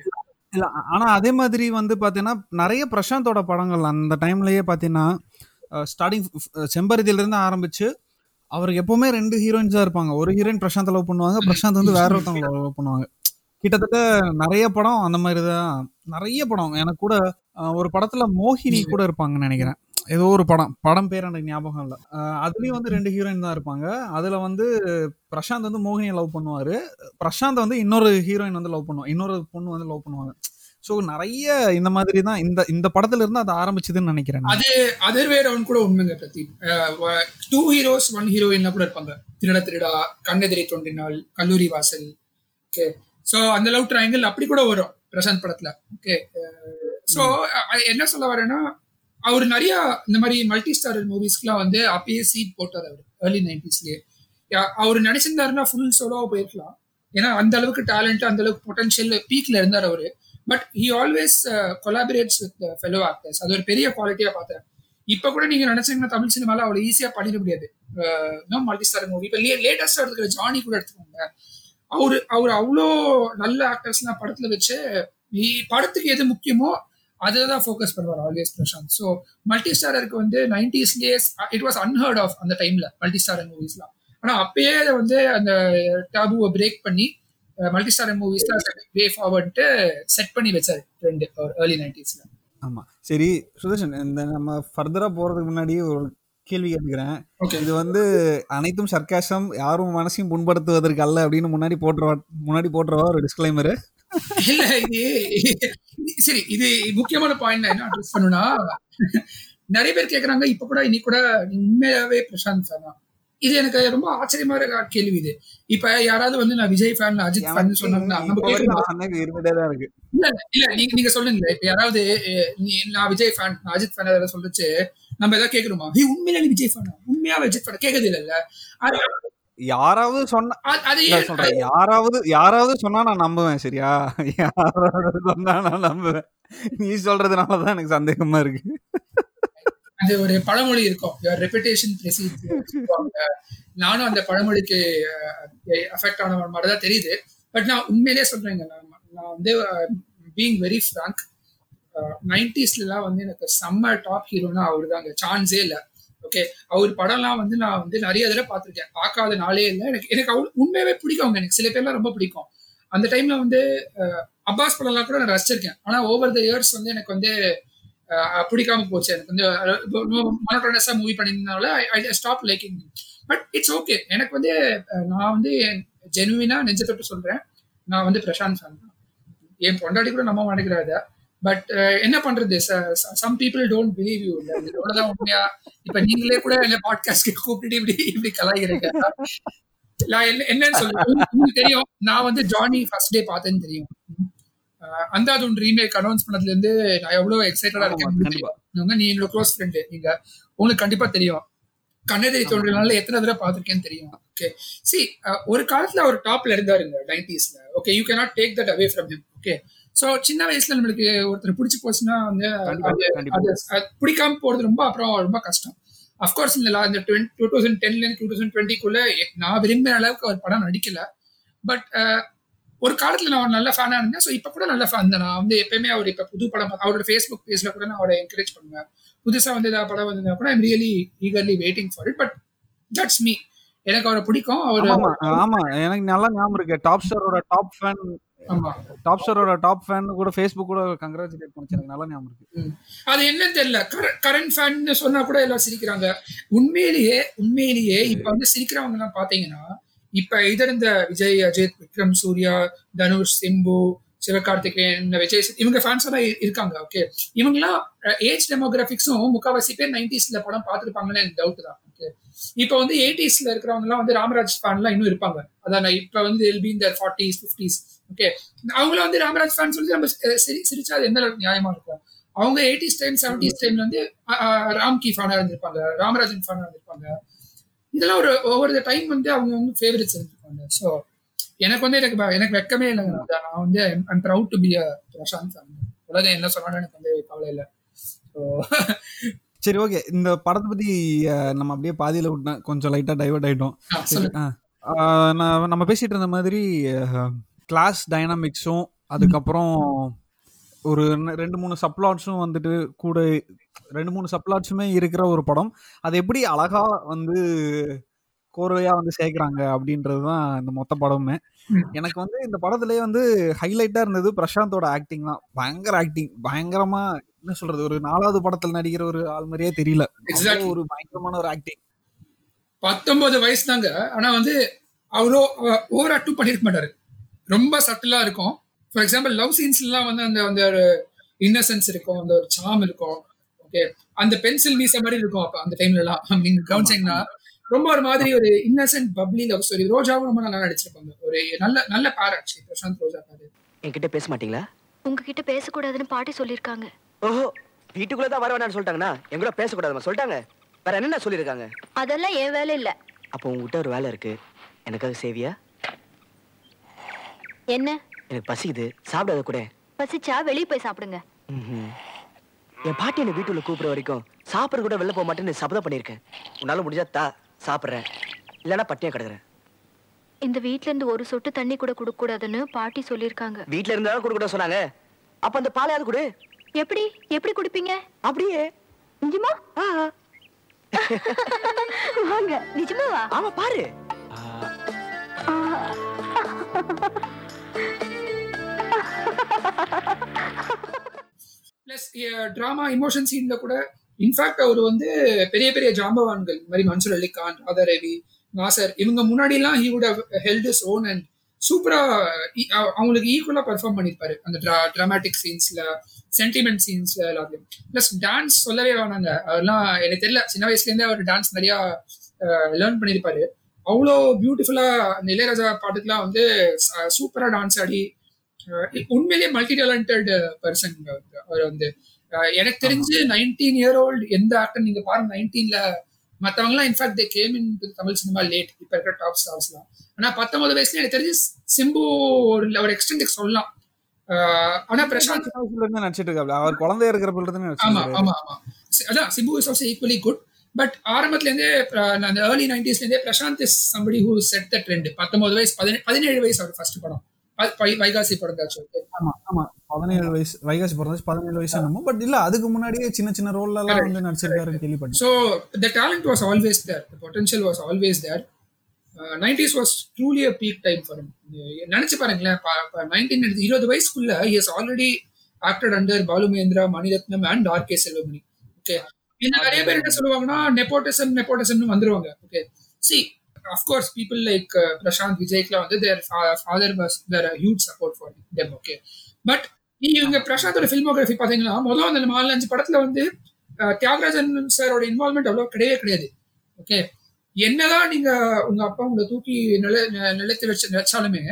இல்ல ஆனா அதே மாதிரி வந்து பாத்தீங்கன்னா நிறைய பிரசாந்தோட படங்கள் அந்த டைம்லயே பாத்தீங்கன்னா ஸ்டார்டிங் செம்பருதியில இருந்து ஆரம்பிச்சு அவருக்கு எப்பவுமே ரெண்டு ஹீரோயின்ஸ் தான் இருப்பாங்க. ஒரு ஹீரோயின் பிரசாந்த் லவ் பண்ணுவாங்க பிரசாந்த் வந்து வேற ஒருத்தவங்க லவ் பண்ணுவாங்க. கிட்டத்தட்ட நிறைய படம் அந்த மாதிரி தான் நிறைய படம். எனக்கு கூட ஒரு படத்துல மோகினி கூட இருப்பாங்கன்னு நினைக்கிறேன். ஏதோ ஒரு படம் படம் பேர் எனக்கு ஞாபகம் இல்லை. அதுலயும் வந்து ரெண்டு ஹீரோயின் தான் இருப்பாங்க. அதுல வந்து பிரசாந்த் வந்து மோகினியை லவ் பண்ணுவாரு. பிரசாந்த் வந்து இன்னொரு ஹீரோயின் வந்து லவ் பண்ணுவாங்க இன்னொரு பொண்ணு வந்து லவ் பண்ணுவாங்க. ஸோ நிறைய இந்த மாதிரி தான் இந்த இந்த படத்துல இருந்து அது ஆரம்பிச்சதுன்னு நினைக்கிறேன் அது அதர் வேற கூட உண்மைங்க Pradeep. Two heroes one heroine கூட இருப்பாங்க. திருட திருடா கண்ணெதிரை தோன்றினால் கல்லூரி வாசல். ஓகே ஸோ அந்த லவ் ட்ரையாங்கிள் அப்படி கூட வரும் பிரசாந்த் படத்துல. ஓகே ஸோ என்ன சொல்ல வரேன்னா அவர் நிறைய இந்த மாதிரி மல்டி ஸ்டார் மூவிஸ்க்குலாம் வந்து அப்பயே சீட் போட்டார் அவர் ஏர்லி நைன்டிஸ்லயே அவர் நினைச்சிருந்தாருன்னா ஃபுல் சோலோவா போயிருக்கலாம். ஏன்னா அந்த அளவுக்கு டேலண்ட் அந்த அளவுக்கு பொட்டன்ஷியல் பீக்ல இருந்தார் அவரு. But he always collaborates with fellow actors அது ஒரு பெரிய குவாலிட்டியா பார்த்தேன். இப்ப கூட நீங்க நினைச்சீங்கன்னா தமிழ் சினிமால அவ்வளவு ஈஸியா பண்ணிட முடியாது. மல்டி ஸ்டார் மூவி இப்ப லேட்டஸ்டா இருக்கிற ஜானி கூட எடுத்துக்கோங்க அவரு அவர் அவ்வளோ நல்ல ஆக்டர்ஸ்லாம் படத்துல வச்சு நீ- படத்துக்கு எது முக்கியமோ அதுதான் ஃபோக்கஸ் பண்ணுவார் ஆல்வேஸ் பிரசாந்த். ஸோ மல்டி ஸ்டாரருக்கு வந்து நைன்டிஸ்லேயே இட் வாஸ் அன்ஹர்ட் ஆஃப் அந்த டைம்ல மல்டி ஸ்டாரர் மூவிஸ்லாம் ஆனா அப்பயே அதை வந்து அந்த டாபுவை பிரேக் பண்ணி மல்டி ஸ்டாரர் மூவிஸ்லாம் வே ஃபார்வர்ட்டு செட் பண்ணி வச்சாரு ட்ரெண்ட் அவர் ஏர்லி நைன்டிஸ்ல ஆமா. சரி சுதர்ஷன் இந்த நம்ம ஃபர்தரா போறதுக்கு முன்னாடி ஒரு கேள்வி கேட்டுக்கிறேன் இது வந்து அனைத்தும் சர்க்காசம் யாரும் மனசையும் புண்படுத்துவதற்கு அல்ல அப்படின்னு முன்னாடி போட்டுருவா முன்னாடி போட்டுருவா ஒரு டிஸ்க்ளைமர் இல்ல இது சரி இது முக்கியமான பாயிண்ட் என்ன அட்ரஸ் பண்ணுனா நிறைய பேர் கேக்குறாங்க இப்ப கூட இன்னைக்கு கூட உண்மையாவே பிரசாந்த் ஃபேனா இது எனக்கு ரொம்ப ஆச்சரியமா இருக்க கேள்வி இது. இப்ப யாராவது வந்து நான் விஜய் ஃபேன் அஜித் ஃபேன் சொன்னாங்கன்னா இல்ல இல்ல நீங்க நீங்க சொல்லுங்க இப்ப யாராவது நான் விஜய் ஃபேன் அஜித் ஃபேன் ஏதாவது சொல்லிச்சு நம்ம ஏதாவது கேட்கணுமா நீ உண்மையில விஜய் ஃபேனா உண்மையா அஜித் ஃபேன் கேட்கறது இல்ல யாராவது சொன்னா யாராவது யாராவது சொன்னா நான் நம்புவேன் சரியா? யாராவது சொன்னா நான் நம்புவேன். நீ சொல்றதுனாலதான் எனக்கு சந்தேகமா இருக்கு. அது ஒரு பழமொழி இருக்கும். ரெப்புடேஷன் நானும் அந்த பழமொழிக்கு அஃபெக்ட் ஆன மாதிரி தான் தெரியுது. பட் நான் உண்மையிலேயே சொல்றேங்க நான் நான் வந்து பீங் வெரி ஃப்ராங்க் நைன்டிஸ்லாம் வந்து எனக்கு செம்ம டாப் ஹீரோனா அவர் தாங்க சான்ஸே இல்லை. ஓகே அவர் படம்லாம் வந்து நான் வந்து நிறைய தடவை பார்த்துருக்கேன். பார்க்காத நாளே இல்லை. எனக்கு எனக்கு அவ்வளோ உண்மையாவே பிடிக்கும் எனக்கு சில பேர்லாம் ரொம்ப பிடிக்கும். அந்த டைம்ல வந்து அப்பாஸ் படம்லாம் கூட நான் ரசிச்சிருக்கேன். ஆனா ஓவர் த இயர்ஸ் வந்து எனக்கு வந்து பிடிக்காம போச்சு. எனக்கு வந்து மனோட்டனஸா movie பண்ணியிருந்தனால I stop liking but it's okay எனக்கு வந்து நான் வந்து ஜெனுவினா நெஞ்ச தொட்டு சொல்றேன். நான் வந்து பிரசாந்த் ஃபேன் தான். என் பொண்டாடி கூட நம்ப மாட்டேங்கிறாத பட் என்ன பண்றது? Some people don't believe you இவ்வளவுதான் உண்மையா? இப்ப நீங்களே கூட என்ன பாட்காஸ்ட் கூப்பிட்டு இப்படி இப்படி கலாய்க்கிறீங்க. என்னன்னு உங்களுக்கு தெரியும். நான் வந்து ஜானி ஃபர்ஸ்ட் டே பார்த்தேன்னு தெரியும். அஹ் அந்தாதுன் ரீமேக் அனௌன்ஸ் பண்ணதுல இருந்து நான் எவ்வளவு எக்ஸைட்டடா இருக்கேன். நீ என்னோட க்ளோஸ் ஃப்ரெண்டு நீங்க. உங்களுக்கு கண்டிப்பா தெரியும். கண்ணெதிரி தோன்றனால எத்தனை தடவை பார்த்திருக்கேன்னு தெரியும். ஓகே சி ஒரு காலத்துல அவர் டாப்ல இருந்தாருங்க நைன்டிஸ்ல okay you cannot take that away from him okay so சின்ன வயசுல நம்மளுக்கு ஒருத்தர் பிடிச்சி போச்சுன்னா வந்து பிடிக்காம போறது ரொம்ப அப்புறம் ரொம்ப கஷ்டம். அஃப்கோர்ஸ் இந்த இந்த டூ தௌசண்ட் டென்ல இருந்து டூ தௌசண்ட் டுவெண்ட்டிக்குள்ள நான் விரும்பின அளவுக்கு அவர் படம் நடிக்கல. பட் ஒரு காலத்துல நான் ஒரு நல்ல ஃபேனா இருந்தேன். ஸோ இப்போ கூட நல்ல ஃபேன் தான். நான் வந்து எப்பயுமே அவர் இப்போ புது படம் அவரோட ஃபேஸ்புக் பேஜ்ல கூட நான் அவரை என்கரேஜ் பண்ணுவேன். புதுசா வந்து ஏதாவது படம் வந்ததுனா கூட I'm really eagerly waiting for it but that's me எனக்கு அவரை பிடிக்கும். அவர் ஆமா. எனக்கு நல்லா ஞாபகம் இருக்கு. டாப் ஸ்டாரோட டாப் ஃபேன் டாப் ஸ்டாரோட டாப் ஃபேன் கூட ஃபேஸ்புக் கூட கங்க்ராச்சுலேட் பண்ணுச்சு. எனக்கு நல்லா ஞாபகம் இருக்கு. அது என்னன்னு தெரியல. கரண்ட் ஃபேன் சொன்னா கூட எல்லாம் சிரிக்கிறாங்க. உண்மையிலேயே உண்மையிலேயே இப்ப வந்து சிரிக்கிறவங்க எல்லாம் பாத்தீங்கன்னா இப்ப இதர் இந்த விஜய் அஜித் விக்ரம் சூர்யா தனுஷ் சிம்பு சிவகார்த்திகேயன் விஜய் இவங்க ஃபேன்ஸ் எல்லாம் இருக்காங்க. ஓகே இவங்கெல்லாம் ஏஜ் டெமோகிராபிக்ஸும் முக்காவாசி பேர் நைன்டிஸ்ல படம் பார்த்துருப்பாங்களே எனக்கு டவுட் தான். இப்போ வந்து எயிட்டிஸ்ல இருக்கிறவங்க எல்லாம் வந்து ராமராஜ் ஃபேன்லாம் இன்னும் இருப்பாங்க. அதான் இப்ப வந்து எல் பி இந்த ஃபார்ட்டிஸ் ஃபிஃப்டிஸ் ஓகே அவங்கள வந்து ராமராஜ் ஃபேன் சொல்லி நம்ம சிரி சிரிச்சா அது எந்த அளவுக்கு நியாயமா இருக்கும்? அவங்க எயிட்டிஸ் டைம் செவன்டிஸ் டைம்ல வந்து ராம் கி ஃபேனா இருந்திருப்பாங்க ராமராஜன் ஃபேனா இருந்திருப்பாங்க. இதெல்லாம் ஒரு ஒவ்வொரு டைம் வந்து அவங்க வந்து ஃபேவரட்ஸ் இருந்திருப்பாங்க. ஸோ எனக்கு வந்து எனக்கு எனக்கு வெக்கமே இல்லைங்க. நான் வந்து I'm proud to be a Prashanth உலகம் என்ன சொன்னாலும் எனக்கு வந்து கவலை இல்லை. ஸோ [laughs] சரி ஓகே இந்த படத்தை பத்தி நம்ம அப்படியே பாதியில விட்டேன் கொஞ்சம் லைட்டா டைவர்ட் ஆயிட்டோம். நம்ம பேசிட்டு இருந்த மாதிரி கிளாஸ் டைனாமிக்ஸும் அதுக்கப்புறம் ஒரு ரெண்டு மூணு சப்ளாட்ஸும் வந்துட்டு கூட ரெண்டு மூணு சப்ளாட்ஸுமே இருக்கிற ஒரு படம். அது எப்படி அழகா வந்து கோர்வையா வந்து சேர்க்குறாங்க அப்படின்றது தான் இந்த மொத்த படமுமே. எனக்கு வந்து இந்த படத்துலயே வந்து ஹைலைட்டா இருந்தது பிரசாந்தோட ஆக்டிங் தான். பயங்கர ஆக்டிங் பயங்கரமா என்ன சொல்றது ஒரு நாலாவது படத்துல நடிக்கிற ஒரு ஆள் மாதிரியே தெரியல. ஒரு பயங்கரமான ஒரு ஆக்டிங் பத்தொன்பது வயசு தாங்க ஆனா வந்து அவ்வளோ ஓவர் ஆக்டும் பண்ணிருக்க மாட்டாரு. ரொம்ப சட்டிலா இருக்கும். ஃபார் எக்ஸாம்பிள் லவ் சீன்ஸ் எல்லாம் வந்து அந்த அந்த ஒரு இன்னசென்ஸ் இருக்கும் அந்த ஒரு சாம் இருக்கும். ஓகே அந்த பென்சில் மீச மாதிரி இருக்கும் அப்ப அந்த டைம்ல எல்லாம் [laughs] நீங்க கவனிச்சீங்கன்னா ரொம்ப ஒரு மாதிரி ஒரு இன்னசென்ட் பப்ளி லவ் ஸ்டோரி ரோஜாவும் ரொம்ப நல்லா நடிச்சிருப்பாங்க. ஒரு நல்ல நல்ல பேர் ஆக்சுவலி பிரசாந்த் ரோஜா பேரு என்கிட்ட பேச மாட்டீங்களா? உங்ககிட்ட பேசக்கூடாதுன்னு பாட்டி சொல்லிருக்காங்க ஓஹோ வீட்டுக்குள்ள தான் வர வேணாம்னு சொல்லிட்டாங்கன்னா என் கூட பேசக்கூடாதுமா சொல்லிட்டாங்க. வேற என்னென்ன சொல்லியிருக்காங்க? அதெல்லாம் என் வேலை இல்ல. அப்போ உங்ககிட்ட ஒரு வேலை இருக்கு. எனக்காக சேவியா? என்ன? எனக்கு பசிக்குது. சாப்பிடாத கூட. பசிச்சா வெளியே போய் சாப்பிடுங்க. என் பாட்டி என்ன வீட்டுல கூப்பிடுற வரைக்கும் சாப்பிட கூட வெளில போக மாட்டேன்னு சபதம் பண்ணிருக்கேன் உன்னால முடிஞ்சா தா சாப்பிடுறேன். இல்லைன்னா பட்டியா கிடக்குறேன். இந்த வீட்ல இருந்து ஒரு சொட்டு தண்ணி கூட குடுக்க கூடாதுன்னு பாட்டி சொல்லிருக்காங்க வீட்ல இருந்தாலும் கொடுக்க சொன்னாங்க. அப்ப அந்த பாலையாவது கொடு? எப்படி? எப்படி குடிப்பீங்க? அப்படியே. நிஜமா? வாங்க. நிஜமாவா? ஆமா பாரு. பிளஸ் டிராமா இமோஷன் சீன்ல கூட இன்ஃபேக்ட் அவர் வந்து பெரிய பெரிய ஜாம்பவான்கள். இந்த மாதிரி மன்சூர் அலிகான் ராதா ரவி நாசர் இவங்க முன்னாடி எல்லாம் he would held is own and சூப்பரா அவங்களுக்கு ஈக்குவலா பெர்ஃபார்ம் பண்ணிருப்பாரு. அந்த டிராமாட்டிக் சீன்ஸ்ல சென்டிமெண்ட் சீன்ஸ்ல எல்லாத்தையும் பிளஸ் டான்ஸ் சொல்லவே வேணாங்க. அதெல்லாம் எனக்கு தெரியல. சின்ன வயசுல இருந்தே அவர் டான்ஸ் நிறைய லேர்ன் பண்ணியிருப்பாரு அவ்வளோ பியூட்டிஃபுல்லா அந்த இளையராஜா பாட்டுக்கெல்லாம் வந்து சூப்பரா டான்ஸ் ஆடி உண்மையிலேயே மல்டி டேலண்டட் பர்சன் அவர் வந்து எனக்கு தெரிஞ்சு நைன்டீன் இயர் ஓல்டு எந்த ஆக்டர் நீங்க பாருங்க நைன்டீன்ல மற்றவங்கலாம் in fact they came in Tamil cinema late இப்ப இருக்கிற டாப் ஸ்டார்ஸ்லாம் ஆனா பத்தொன்பது வயசுல எனக்கு தெரிஞ்சு சிம்பு ஒரு ஒரு எக்ஸ்டென்ட் சொல்லலாம். ஆனா பிரசாந்த் நடிச்சிட்டு இருக்காரு அவர் குழந்தைய இருக்கிற ஆமா ஆமா ஆமா. அதான் Simbu is also equally good but ஆரம்பத்துல இருந்தே அந்த ஏர்லி நைன்டிஸ்ல இருந்தே Prashanth is somebody who set the trend பத்தொன்பது வயசு பதினேழு வயசு அவர் ஃபர்ஸ்ட் படம். வைகாசி பிறந்தாச்சு ஆமா ஆமா. பதினேழு வயசு வைகாசி பிறந்தாச்சு பதினேழு வயசு என்னமோ பட் இல்ல அதுக்கு முன்னாடியே சின்ன சின்ன ரோல்ல எல்லாம் வந்து நடிச்சிருக்காருன்னு கேள்விப்பட்டேன். The talent was always there the potential was always there nineties was truly a peak time for நினைச்சு பாருங்களேன் நைன்டீன் இருபது வயசுக்குள்ள is already acted under Balu Mahendra Mani Ratnam and R K Selvamani okay இந்த நிறைய பேர் என்ன சொல்லுவாங்கன்னா நெப்போட்டிசம் நெப்போட்டிசம்னு வந்துருவாங்க. Okay see of course people like Prashanth விஜய்க்குலாம் வந்து their father was their huge support for them okay but இவங்க பிரசாந்தோட ஃபில்மோகிராஃபி பார்த்தீங்கன்னா முதல்ல அந்த நாலு அஞ்சு படத்துல வந்து தியாகராஜன் சாரோட இன்வால்மெண்ட் அவ்வளோ கிடையவே கிடையாது ஓகே என்னதான் நீங்க உங்க அப்பா உங்களை தூக்கி நில நிலத்து வச்சு நினைச்சாலுமே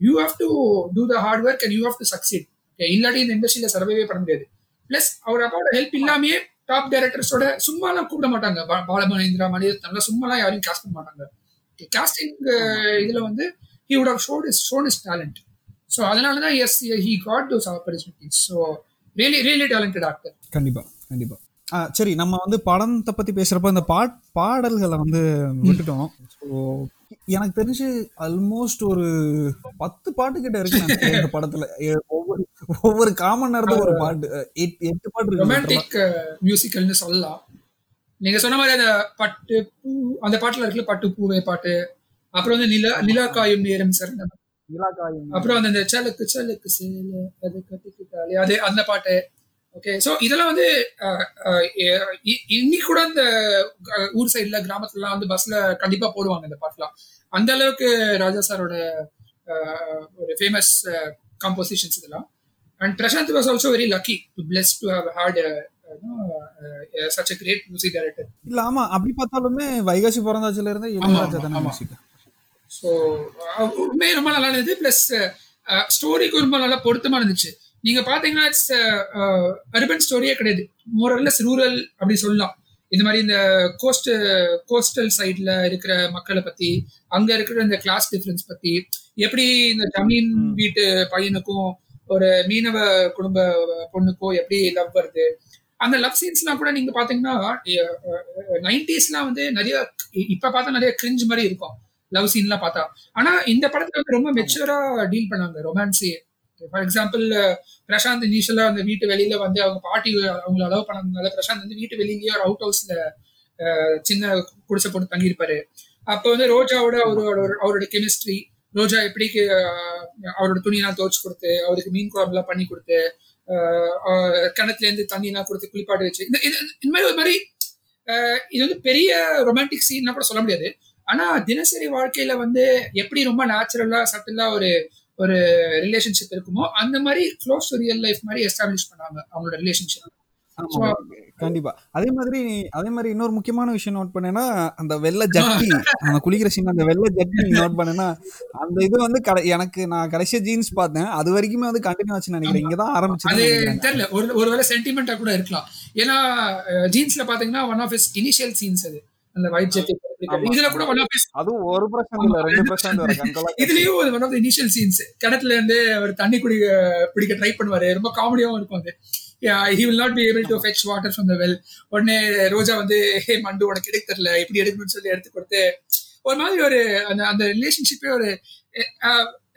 you have to do the hard work and you have to succeed okay இல்லாட்டி இந்த இண்டஸ்ட்ரியில சர்வைவே பண்ண முடியாது. பிளஸ் அவர் அப்பாவோட ஹெல்ப் இல்லாமயே டாப் டைரக்டர்ஸோட சும்மாலாம் கூப்பிட மாட்டாங்க. பாலமகேந்திரா மணிரத்னம்லாம் சும்மாலாம் யாரையும் காஸ்ட் பண்ண மாட்டாங்க. காஸ்டிங் இதுல வந்து he would have showed is shown is talent so அதனால தான் yes he got those opportunities so really really talented actor கண்டிப்பா கண்டிப்பா. சரி நம்ம வந்து படத்தை பத்தி பேசுறப்ப இந்த பாட் பாடல்களை வந்து விட்டுட்டோம். ஸோ எனக்கு தெரிஞ்சு ஆல்மோஸ்ட் ஒரு பத்து பாட்டு கிட்ட இருக்கு இந்த [laughs] படத்துல. ஒவ்வொரு ஒவ்வொரு காமன் நேரத்துல ஒரு பாட்டு எட்டு பாட்டு ரொமான்டிக் மியூசிக்கல்னு சொல்லலாம். நீங்க சொன்ன மாதிரி அந்த பட்டு பூ அந்த பாட்டுல இருக்குல்ல பட்டு பூவே பாட்டு. அப்புறம் வந்து நிலா நிலா காயும் நேரம் சார். அப்புறம் அந்த சலுக்கு சலுக்கு சேல அது கட்டிக்கிட்டாலே அது அந்த பாட்டு. ஓகே ஸோ இதெல்லாம் வந்து இன்னைக்கு கூட இந்த ஊர் சைட்ல கிராமத்துலலாம் வந்து பஸ்ல கண்டிப்பா போடுவாங்க இந்த பாட்டுலாம். அந்த அளவுக்கு ராஜா சாரோட ஒரு ஃபேமஸ் காம்போசிஷன்ஸ் இதெல்லாம். And Prashanth was also very lucky to plus to have had such a great music director இல்ல ஆமா அப்படி பார்த்தாலுமே வைகாசி பிறந்தாச்சுல இருந்தே இளையராஜா தானே. மியூசிக் ஸோ உண்மையே ரொம்ப நல்லா இருந்தது. ப்ளஸ் ஸ்டோரிக்கு ரொம்ப நல்லா பொருத்தமா இருந்துச்சு. நீங்க பாத்தீங்கன்னா இட்ஸ் அர்பன் ஸ்டோரியே கிடையாது. மோரல்லஸ் ரூரல் அப்படி சொல்லலாம். இந்த மாதிரி இந்த கோஸ்ட் கோஸ்டல் சைட்ல இருக்கிற மக்களை பத்தி அங்க இருக்கிற இந்த கிளாஸ் டிஃபரன்ஸ் பத்தி எப்படி இந்த ஜமீன். வீட்டு பையனுக்கும் ஒரு மீனவ குடும்ப பொண்ணுக்கும் எப்படி லவ் வருது? அந்த லவ் சீன்ஸ்லாம் கூட நீங்க பாத்தீங்கன்னா நைன்டிஸ்லாம் வந்து நிறைய இப்ப பார்த்தா நிறைய கிரிஞ்ச் மாதிரி இருக்கும். லவ் சீன்லாம் பார்த்தா. ஆனா இந்த படத்துல வந்து ரொம்ப மெச்சூரா டீல் பண்ணாங்க ரொமான்ஸே ஃபார் எக்ஸாம்பிள் பிரசாந்த் இனிஷியலா அந்த வீட்டு வெளியில வந்து அவங்க பாட்டி அவங்கள அலோவ் பண்ணதுனால பிரசாந்த் வந்து வீட்டு வெளியிலேயே ஒரு அவுட் ஹவுஸ்ல சின்ன குடிசை போட்டு தங்கியிருப்பாரு. அப்போ வந்து ரோஜாவோட அவரோட அவரோட கெமிஸ்ட்ரி ரோஜா எப்படி அவரோட துணியெல்லாம் துவச்சு கொடுத்து அவருக்கு மீன் குழம்புலாம் பண்ணி கொடுத்து கிணத்துல இருந்து தண்ணியெல்லாம் கொடுத்து குளிப்பாட்டு வச்சு. இந்த இது- இந்த மாதிரி ஒரு மாதிரி இது வந்து பெரிய ரொமான்டிக் சீன்னா கூட சொல்ல முடியாது. ஆனா தினசரி வாழ்க்கையில வந்து எப்படி ரொம்ப நேச்சுரலா சட்டிலா ஒரு ஒரு ரிலேஷன்ஷிப் இருக்குமோ அந்த மாதிரி க்ளோஸ் ரியல் லைஃப் மாதிரி எஸ்டாப்ளிஷ் பண்ணாங்க அவங்களோட ரிலேஷன்ஷிப் கண்டிப்பா. அதே மாதிரி அதே மாதிரி இன்னொரு முக்கியமான விஷயம் நோட் பண்ணேன்னா அந்த வெள்ளை ஜட்டி [laughs] அந்த குளிக்கிற சீன் அந்த வெள்ளை ஜட்டி நோட் பண்ணேன்னா அந்த இது வந்து கடை எனக்கு நான் கடைசியா ஜீன்ஸ் பார்த்தேன். அது வரைக்குமே வந்து கண்டினியூ ஆச்சுன்னு நினைக்கிறேன். இங்கதான் ஆரம்பிச்சு தெரியல. ஒரு ஒருவேளை சென்டிமெண்டா கூட இருக்கலாம். ஏன்னா ஜீன்ஸ்ல பாத்தீங்கன்னா one of is initial scenes அது. அந்த ஒயிட் ஜெட் ஆமா. இதுல கூட ஒன் ஆஃப் அதுவும் ஒரு பர்சன்ட் இல்ல ரெண்டு கண்கொள்ளா இதுலயும் ஒன் ஆஃப் இனிஷியல் சீன்ஸ் கிணத்துல இருந்து அவர் தண்ணி குடிக்க பிடிக்க ட்ரை பண்ணுவாரு. ரொம்ப காமெடியாவும் இருக்கும் அது. He will not be able to fetch water from the well உடனே ரோஜா வந்து ஹே மண்டு உனக்கு எடுக்க தெரியல. இப்படி எடுக்கணும்னு சொல்லி எடுத்து கொடுத்து ஒரு மாதிரி ஒரு அந்த அந்த ரிலேஷன்ஷிப்பே ஒரு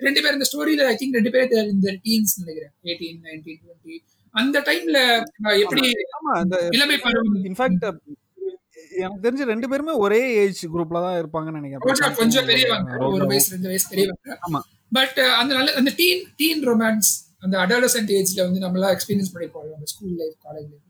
ரெண்டு பேர் இந்த ஸ்டோரியில ஐ திங்க் ரெண்டு பேர் இந்த டீன்ஸ் நினைக்கிறேன். எயிட்டீன் நைன்டீன் டுவெண்ட்டி அந்த டைம்ல எப்படி இளமை பருவம் இன்ஃபேக்ட் எனக்கு தெரிஞ்சு ரெண்டு பேருமே ஒரே ஏஜ் குரூப்ல தான் இருப்பாங்கன்னு நினைக்கிறேன். கொஞ்சம் பெரியவங்க. ஒரு. வயசு ரெண்டு வயசு பெரியவங்க. ஆமா. பட் அந்த நல்ல அந்த டீன் டீன் ரொமான்ஸ் அந்த அடாலசன்ட் ஏஜ்ல வந்து நம்மளாம் எக்ஸ்பீரியன்ஸ் பண்ணிருப்போம் நம்ம ஸ்கூல் லைஃப் காலேஜ் லைஃப்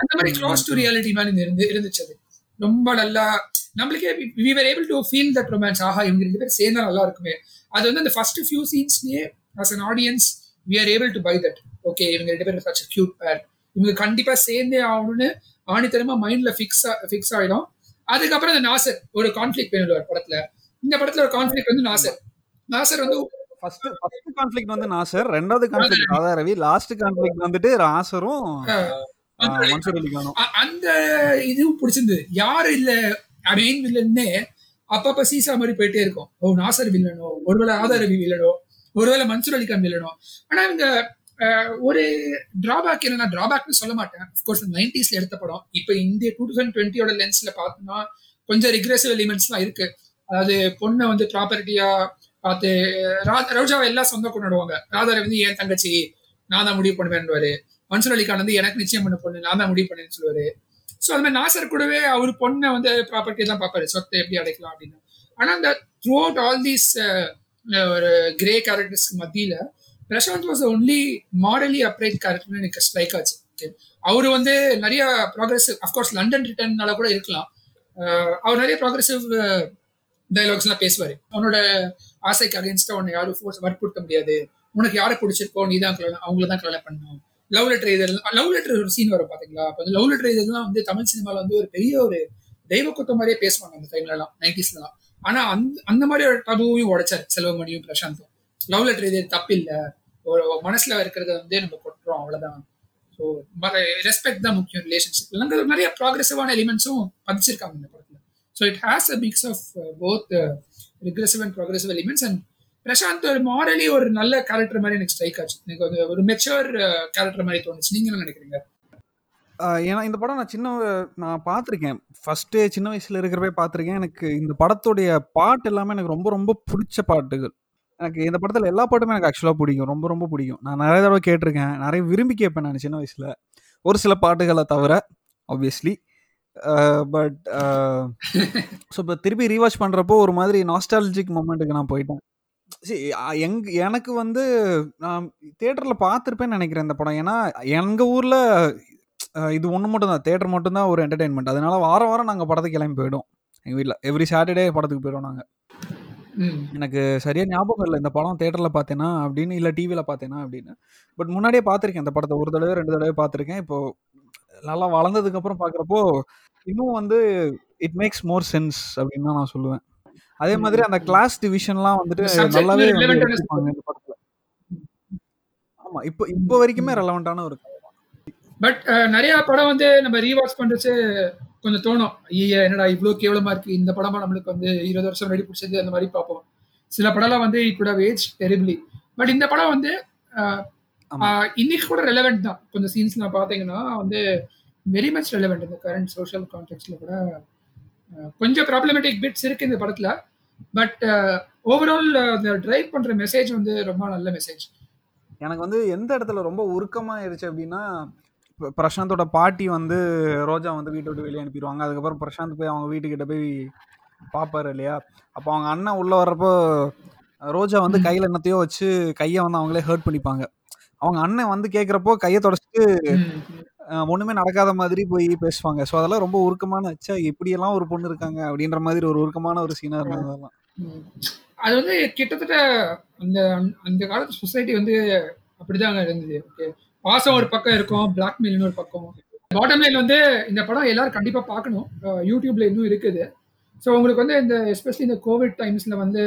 அந்த மாதிரி க்ளோஸ் டு ரியாலிட்டி மாதிரி இருந்து இருந்துச்சு அது. ரொம்ப நல்லா நம்மளுக்கே we were able to feel that romance ஆஹா இவங்க ரெண்டு பேரும் சேர்ந்தா நல்லா இருக்குமே. அது வந்து அந்த first few சீன்ஸ்லயே as an audience we are able to buy that okay இவங்க ரெண்டு பேரும் சச் கியூட் பேர் இவங்க கண்டிப்பா சேர்ந்தே ஆகணும்னு ஆணித்தரமா மைண்ட்ல ஃபிக்ஸ் ஃபிக்ஸ் ஆயிடும். அதுக்கப்புறம் அந்த நாசர் ஒரு கான்ஃபிளிக் வேணும் படத்துல. இந்த படத்துல ஒரு கான்ஃபிளிக் வந்து நாசர். நாசர் வந்து ஃபர்ஸ்ட் ஃபர்ஸ்ட் கான்ஃபிளிக் வந்து நாசர் ரெண்டாவது conflict Radha Ravi. Last conflict வந்துட்டு அ- அந்த இதுவும் பிடிச்சிருந்தது யாரு இல்ல மெயின் வில்லன்னே அப்பப்ப சீசா மாதிரி போயிட்டே இருக்கும். ஓ நாசர் வில்லனோ ஒருவேளை ஆதாரவி வில்லனோ ஒருவேளை மன்சூர் அலிகான் வில்லனோ ஆனா இந்த அஹ், ஒரு டிராபேக் என்னன்னா டிராபேக்னு சொல்ல மாட்டேன். அஃப்கோர்ஸ் நைன்டிஸ்ல எடுத்த படம். இப்போ இந்த டூ தௌசண்ட் டுவெண்ட்டியோட லென்ஸ்ல பார்த்தோம்னா கொஞ்சம் ரிக்ரெசிவ் எலிமெண்ட்ஸ்லாம் இருக்கு. அதாவது பொண்ணை வந்து ப்ராப்பர்ட்டியா பார்த்து ரோஜாவை எல்லாம் சொந்தம் கொண்டாடுவாங்க. ராதாரை வந்து என் தங்கச்சி நான் தான் முடிவு பண்ணுவேன்வாரு மன்சூர் அலிகான் வந்து எனக்கு நிச்சயம் பண்ண பொண்ணு நான் தான் முடிவு பண்ணேன்னு சொல்லுவாரு. ஸோ அது மாதிரி நாசர் கூடவே அவர் பொண்ணை வந்து ப்ராப்பர்ட்டி தான் பார்ப்பாரு. சொத்தை எப்படி அடைக்கலாம் அப்படின்னு. ஆனா அந்த த்ரூ அவுட் ஆல் தீஸ் ஒரு கிரே கேரக்டர்ஸ்க்கு மத்தியில Prashanth was only morally upright கேரக்டர்னு எனக்கு ஸ்ட்ரைக் ஆச்சு. அவர் வந்து நிறைய ப்ராக்ரெசிவ் அஃப்கோர்ஸ் லண்டன் ரிட்டர்னால கூட இருக்கலாம். அவர் நிறைய ப்ராக்ரெசிவ் டைலாக்ஸ்லாம் பேசுவார் பேசுவாரு. அவனோட ஆசைக்கு அகேன்ஸ்டா உன்னை யாரும் ஃபோர்ஸ் வற்புறுத்த முடியாது. உனக்கு யாரை பிடிச்சிருக்கோ நீ தான் கல்யாணம் அவங்கள தான் கல்யாணம் பண்ணணும் லவ் லெட்டர் இதெல்லாம் லவ் லெட்டர் ஒரு சீன் வரும் பாத்தீங்களா? அப்போ அந்த லவ் லெட்டர் இதெல்லாம் வந்து தமிழ் சினிமாவில் வந்து ஒரு பெரிய ஒரு தெய்வ குத்தம் மாதிரியே பேசுவாங்க அந்த டைம்ல எல்லாம் நைன்டிஸ்லாம் ஆனா அந்த அந்த மாதிரி ஒரு டபுவையும் உடைச்சாரு செல்வமணியும் பிரசாந்தும். லவ் லெட்டர் இது தப்பு இல்லை ஒரு மனசுல இருக்கிறத வந்து நம்ம கொட்டுறோம் அவ்வளவுதான். ஸோ ரெஸ்பெக்ட் தான் முக்கியம் ரிலேஷன்ஷிப் நிறைய ப்ராக்ரெசிவான எலிமெண்ட்ஸும் பதிச்சிருக்காங்க இந்த படத்துல. So it has a mix of both regressive and progressive elements and Prashanth ஒரு மாரலி ஒரு நல்ல கேரக்டர் மாதிரி எனக்கு ஸ்ட்ரைக் ஆச்சு. எனக்கு வந்து ஒரு மெச்சூர் கேரக்டர் uh, மாதிரி தோணுச்சு. நீங்க என்ன நினைக்கிறீங்க? ஏன்னா இந்த படம் நான் சின்ன நான் பார்த்துருக்கேன். ஃபர்ஸ்ட்டு சின்ன வயசில் இருக்கிறப்பே பார்த்துருக்கேன். எனக்கு இந்த படத்துடைய பாட்டு எல்லாமே எனக்கு ரொம்ப ரொம்ப பிடிச்ச பாட்டுகள். எனக்கு இந்த படத்தில் எல்லா பாட்டுமே எனக்கு ஆக்சுவலாக பிடிக்கும். ரொம்ப ரொம்ப பிடிக்கும். நான் நிறைய தடவை கேட்டிருக்கேன். நிறைய விரும்பி கேட்பேன் நான் சின்ன வயசில். ஒரு சில பாட்டுகளை தவிர ஆப்வியஸ்லி பட் ஸோ இப்போ திருப்பி ரீவாச் பண்ணுறப்போ ஒரு மாதிரி நாஸ்டாலஜிக் மொமெண்ட்டுக்கு நான் போயிட்டேன். சரி எங் எனக்கு வந்து நான் தேட்டரில் பார்த்துருப்பேன்னு நினைக்கிறேன் இந்த படம். ஏன்னா எங்கள் ஊரில் இது ஒன்று மட்டும் தான். தேட்டர் மட்டும் தான் ஒரு என்டர்டைன்மெண்ட் அதனால வாரம் வாரம் நாங்கள் படத்துக்கு கிளம்பி போயிடும் எங்கள் வீட்டில் எவ்ரி சாட்டர்டே படத்துக்கு போயிடும் நாங்கள் எனக்கு சரியாக ஞாபகம் இல்லை இந்த படம் தேட்டரில் பார்த்தேனா அப்படின்னு இல்லை டிவியில் பார்த்தேனா அப்படின்னு. பட் முன்னாடியே பார்த்துருக்கேன் இந்த படத்தை. ஒரு தடவை ரெண்டு தடவை பார்த்துருக்கேன். இப்போ நல்லா வளர்ந்ததுக்கு அப்புறம் பார்க்குறப்போ இன்னும் வந்து இட் மேக்ஸ் மோர் சென்ஸ் அப்படின்னு தான் நான் சொல்லுவேன். அதே மாதிரி அந்த கிளாஸ் டிவிஷன்லாம் வந்துட்டு நல்லாவே ஆமா இப்போ இப்போ வரைக்குமே ரெலவெண்டான ஒரு. பட் நிறைய படம் வந்து நம்ம ரீவாச் பண்றச்சு கொஞ்சம் தோணும். ஐயா என்னடா இவ்வளோ கேவலமா இருக்கு. இந்த படமா நம்மளுக்கு வந்து இருபது வருஷம் ரெடி பிடிச்சது அந்த மாதிரி பார்ப்போம். சில படம்லாம் வந்து இட் ஏஜ் டெரிபிளி பட் இந்த படம் வந்து இன்னைக்கு கூட ரெலவெண்ட் தான். கொஞ்சம் சீன்ஸ் நான் பார்த்தீங்கன்னா வந்து வெரி மச் ரெலவெண்ட் இந்த கரண்ட் சோஷியல் கான்டெக்ட்ல கூட அஹ், கொஞ்சம் ப்ராப்ளமேட்டிக் பிட்ஸ் இருக்கு இந்த படத்துல. பட் ஓவரால் இந்த டிரைவ் பண்ற மெசேஜ் வந்து ரொம்ப நல்ல மெசேஜ் எனக்கு வந்து எந்த இடத்துல ரொம்ப உருக்கமா ஆயிடுச்சு அப்படின்னா பிரசாந்தோட பாட்டி வந்து ரோஜா வந்து வீட்டை விட்டு வெளியே அனுப்பிடுவாங்க. அதுக்கப்புறம் பிரசாந்த் போய் அவங்க வீட்டுக்கிட்ட போய் பார்ப்பாரு இல்லையா? அப்போ அவங்க அண்ணன் உள்ள வர்றப்போ ரோஜா வந்து கையில என்னத்தையோ வச்சு கையை வந்து அவங்களே ஹர்ட் பண்ணிப்பாங்க. அவங்க அண்ணன் வந்து கேட்குறப்போ கையை தொடச்சிட்டு ஒண்ணுமே நடக்காத மாதிரி போய் பேசுவாங்க. ஸோ அதெல்லாம் ரொம்ப உருக்கமான ச்சே இப்படியெல்லாம் ஒரு பொண்ணு இருக்காங்க. அப்படின்ற மாதிரி ஒரு உருக்கமான ஒரு சீனா இருந்தது அதெல்லாம். அது வந்து கிட்டத்தட்ட அந்த அந்த காலத்து சொசைட்டி வந்து அப்படிதாங்க இருந்தது. ஓகே. பாசம் ஒரு பக்கம் இருக்கும் பிளாக்மெயில் ஒரு பக்கம். பாட்டம் லைன் வந்து இந்த படம் எல்லாரும் கண்டிப்பா பார்க்கணும். யூடியூப்ல இன்னும் இருக்குது. ஸோ உங்களுக்கு வந்து இந்த எஸ்பெஷலி இந்த கோவிட் டைம்ஸ்ல வந்து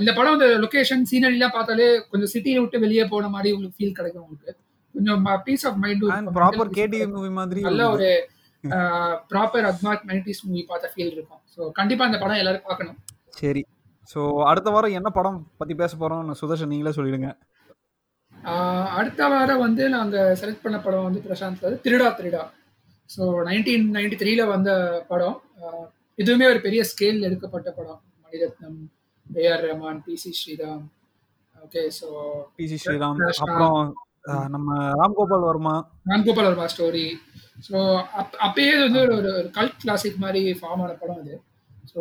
இந்த படம் வந்து லொகேஷன் சீனரிலாம் பார்த்தாலே கொஞ்சம் சிட்டியை விட்டு வெளியே போன மாதிரி உங்களுக்கு ஃபீல் கிடைக்கும் உங்களுக்கு. கொஞ்சம் peace of mind proper KTV movie மாதிரி நல்ல ஒரு ப்ராப்பர் அட்மார்க் மெனிட்டிஸ் மூவி பார்த்த ஃபீல் இருக்கும். ஸோ கண்டிப்பா இந்த படம் எல்லாரும் பார்க்கணும். சரி. ஸோ அடுத்த வாரம் என்ன படம் பத்தி பேச போறோம்னு சுதர்ஷன் நீங்களே சொல்லிடுங்க. அடுத்த வாரம் வந்து நாங்கள் செலக்ட் பண்ண படம் வந்து பிரசாந்த் வந்து Thiruda Thiruda. So nineteen ninety த்ரீல வந்த படம். இதுவுமே ஒரு பெரிய ஸ்கேல் எடுக்கப்பட்ட படம். Mani Ratnam A R Rahman P C Sreeram. Okay so P C Sreeram. அப்புறம் நம்ம ராம்கோபால் வர்மா. ராம்கோபால் வர்மா ஸ்டோரி ஸோ அப் அப்பயே வந்து ஒரு ஒரு கல்ட் கிளாசிக் மாதிரி ஃபார்ம் ஆன படம் இது ஸோ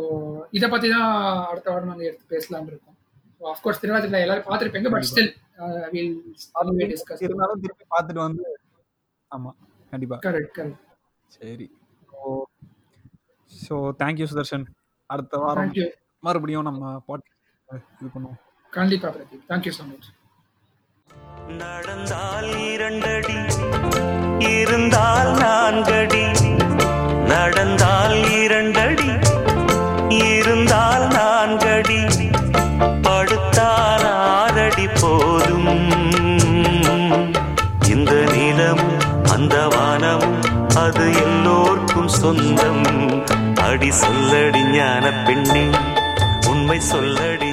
இதை பற்றி தான் அடுத்த வாரம் நாங்கள் எடுத்து பேசலாம்னு இருக்கோம். ஸோ அஃப்கோர்ஸ் திருடா எல்லாரும் பார்த்துருப்பீங்க பட் ஸ்டில் வில் டிஸ்கஸ் இருந்தாலும் திருப்பி பார்த்துட்டு வந்து ஆமா கண்டிப்பா. கரெக்ட் கரெக்ட் சரி. So so thank you Sudarshan. அடுத்த வாரம் மறுபடியும் நம்ம பாட் இது பண்ணுவோம். கண்டிப்பா பிரதீப். தேங்க்யூ ஸோ மச் நடந்தால் இரண்டடி இருந்தால் நான்கடி. நடந்தால் இரண்டடி இருந்தால் நான்கடி. படுத்தால் ஆறடி போதும். இந்த நிலம் அந்த வானம் அது எல்லோர்க்கும் சொந்தம். அடி சொல்லடி ஞான பெண்ணே உண்மை சொல்லடி